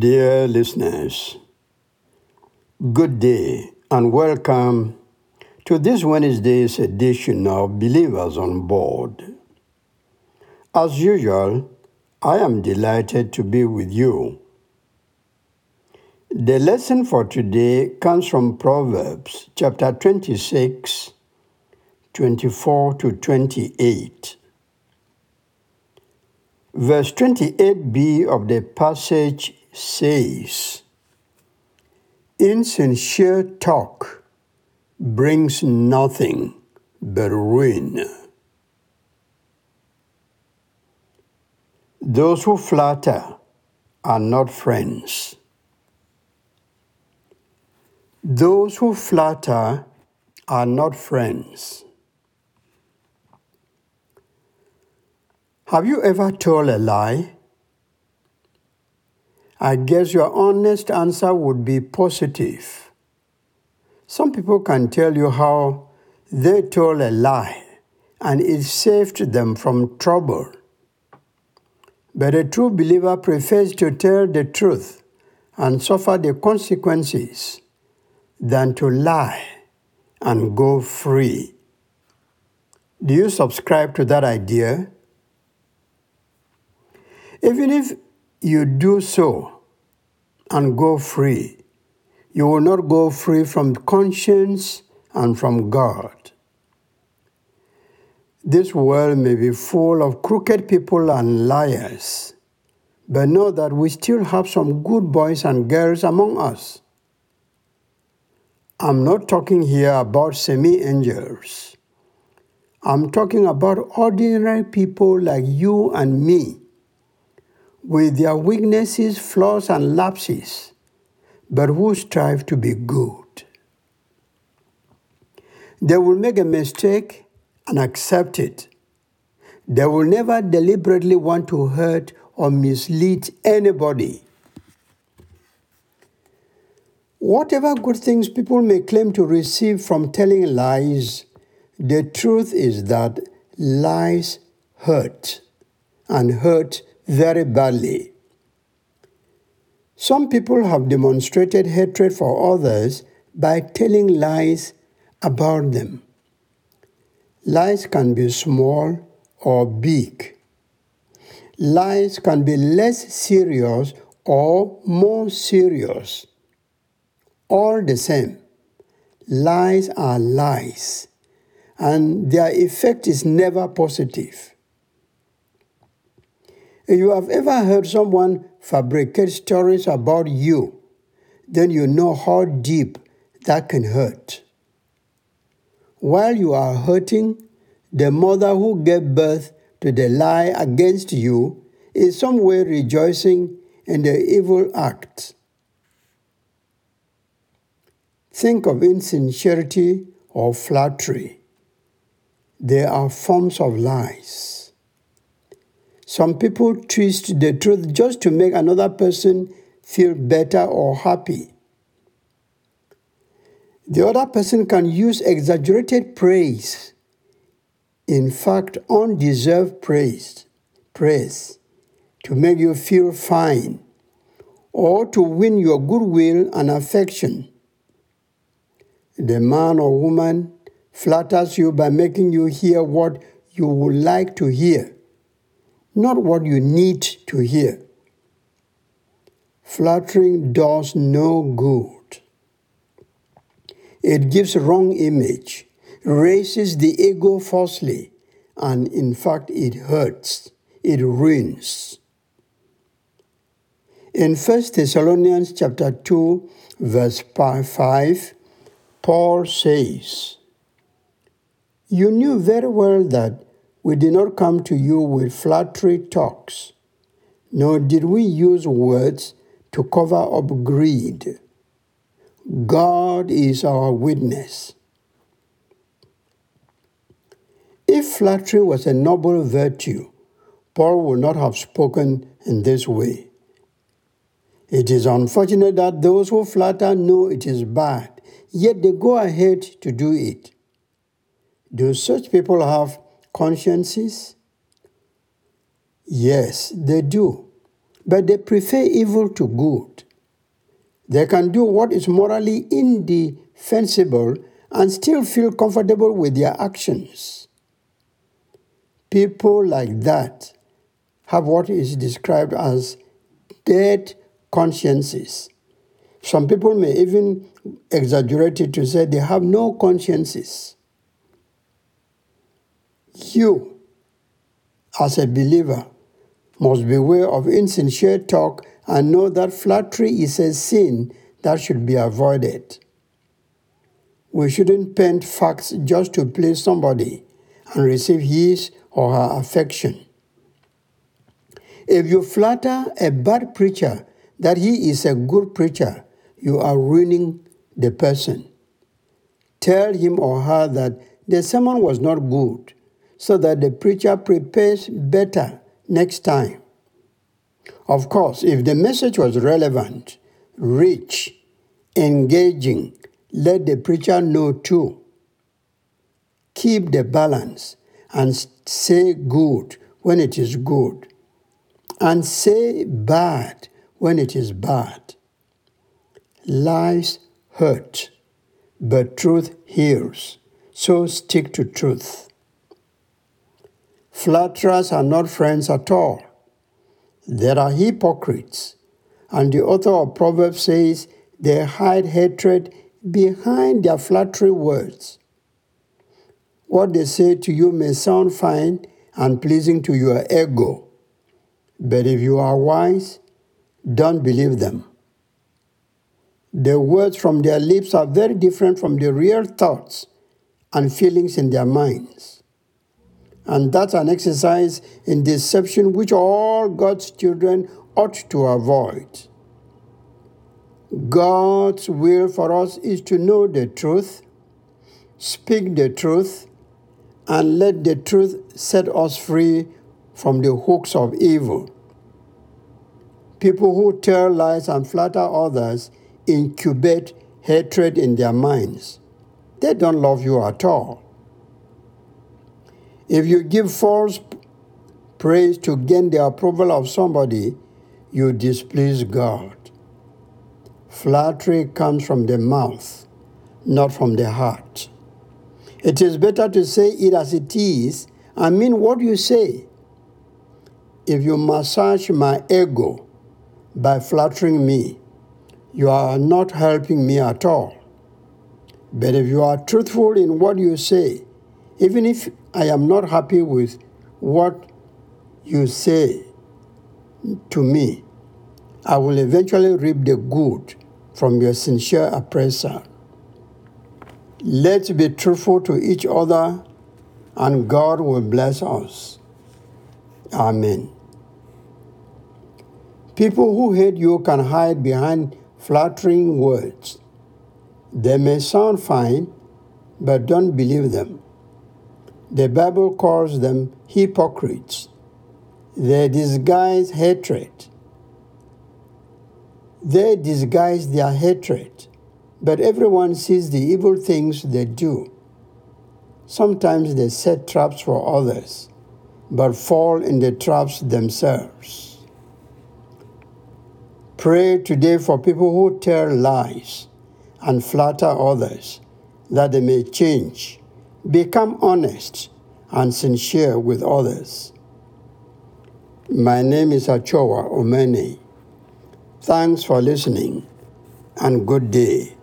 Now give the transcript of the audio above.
dear listeners. Good day and welcome to this Wednesday's edition of Believers on Board. As usual, I am delighted to be with you. The lesson for today comes from Proverbs chapter 26, 24 to 28. Verse 28b of the passage says, Insincere talk brings nothing but ruin. Those who flatter are not friends. Those who flatter are not friends. Have you ever told a lie? I guess your honest answer would be positive. Some people can tell you how they told a lie and it saved them from trouble. But a true believer prefers to tell the truth and suffer the consequences than to lie and go free. Do you subscribe to that idea? Even if you do so and go free, you will not go free from conscience and from God. This world may be full of crooked people and liars, but know that we still have some good boys and girls among us. I'm not talking here about semi angels. I'm talking about ordinary people like you and me with their weaknesses, flaws, and lapses, but who strive to be good. They will make a mistake and accept it. They will never deliberately want to hurt or mislead anybody. Whatever good things people may claim to receive from telling lies, the truth is that lies hurt and hurt very badly. Some people have demonstrated hatred for others by telling lies about them. Lies can be small or big. Lies can be less serious or more serious. All the same, lies are lies, and their effect is never positive. If you have ever heard someone fabricate stories about you, then you know how deep that can hurt. While you are hurting, the mother who gave birth to the lie against you is somewhere rejoicing in the evil act. Think of insincerity or flattery. They are forms of lies. Some people twist the truth just to make another person feel better or happy. The other person can use exaggerated praise, in fact, undeserved praise, praise, to make you feel fine or to win your goodwill and affection. The man or woman flatters you by making you hear what you would like to hear not what you need to hear. Flattering does no good. It gives wrong image, raises the ego falsely, and in fact it hurts, it ruins. In 1 Thessalonians chapter 2 verse 5, Paul says, You knew very well that we did not come to you with flattery talks, nor did we use words to cover up greed. God is our witness. If flattery was a noble virtue, Paul would not have spoken in this way. It is unfortunate that those who flatter know it is bad, yet they go ahead to do it. Do such people have consciences? Yes, they do, but they prefer evil to good. They can do what is morally indefensible and still feel comfortable with their actions. People like that have what is described as dead consciences. Some people may even exaggerate it to say they have no consciences. You, as a believer, must beware of insincere talk and know that flattery is a sin that should be avoided. We shouldn't paint facts just to please somebody and receive his or her affection. If you flatter a bad preacher that he is a good preacher, you are ruining the person. Tell him or her that the sermon was not good, so that the preacher prepares better next time. Of course, if the message was relevant, rich, engaging, let the preacher know too. Keep the balance and say good when it is good and say bad when it is bad. Lies hurt, but truth heals, so stick to truth. Flatterers are not friends at all. There are hypocrites, and the author of Proverbs says they hide hatred behind their flattery words. What they say to you may sound fine and pleasing to your ego but if you are wise, don't believe them. The words from their lips are very different from the real thoughts and feelings in their minds. And that's an exercise in deception which all God's children ought to avoid. God's will for us is to know the truth, speak the truth, and let the truth set us free from the hooks of evil. People who tell lies and flatter others incubate hatred in their minds. They don't love you at all. If you give false praise to gain the approval of somebody, you displease God. Flattery comes from the mouth, not from the heart. It is better to say it as it is and mean what you say if you massage my ego by flattering me, you are not helping me at all. But if you are truthful in what you say, even if I am not happy with what you say to me, I will eventually reap the good from your sincere appraisal. Let's be truthful to each other, and God will bless us. Amen. People who hate you can hide behind flattering words. They may sound fine, but don't believe them. The Bible calls them hypocrites. They disguise hatred. They disguise their hatred, but everyone sees the evil things they do. Sometimes they set traps for others, but fall in the traps themselves. Pray today for people who tell lies and flatter others that they may change, become honest and sincere with others. My name is Achoa Omene. Thanks for listening and good day.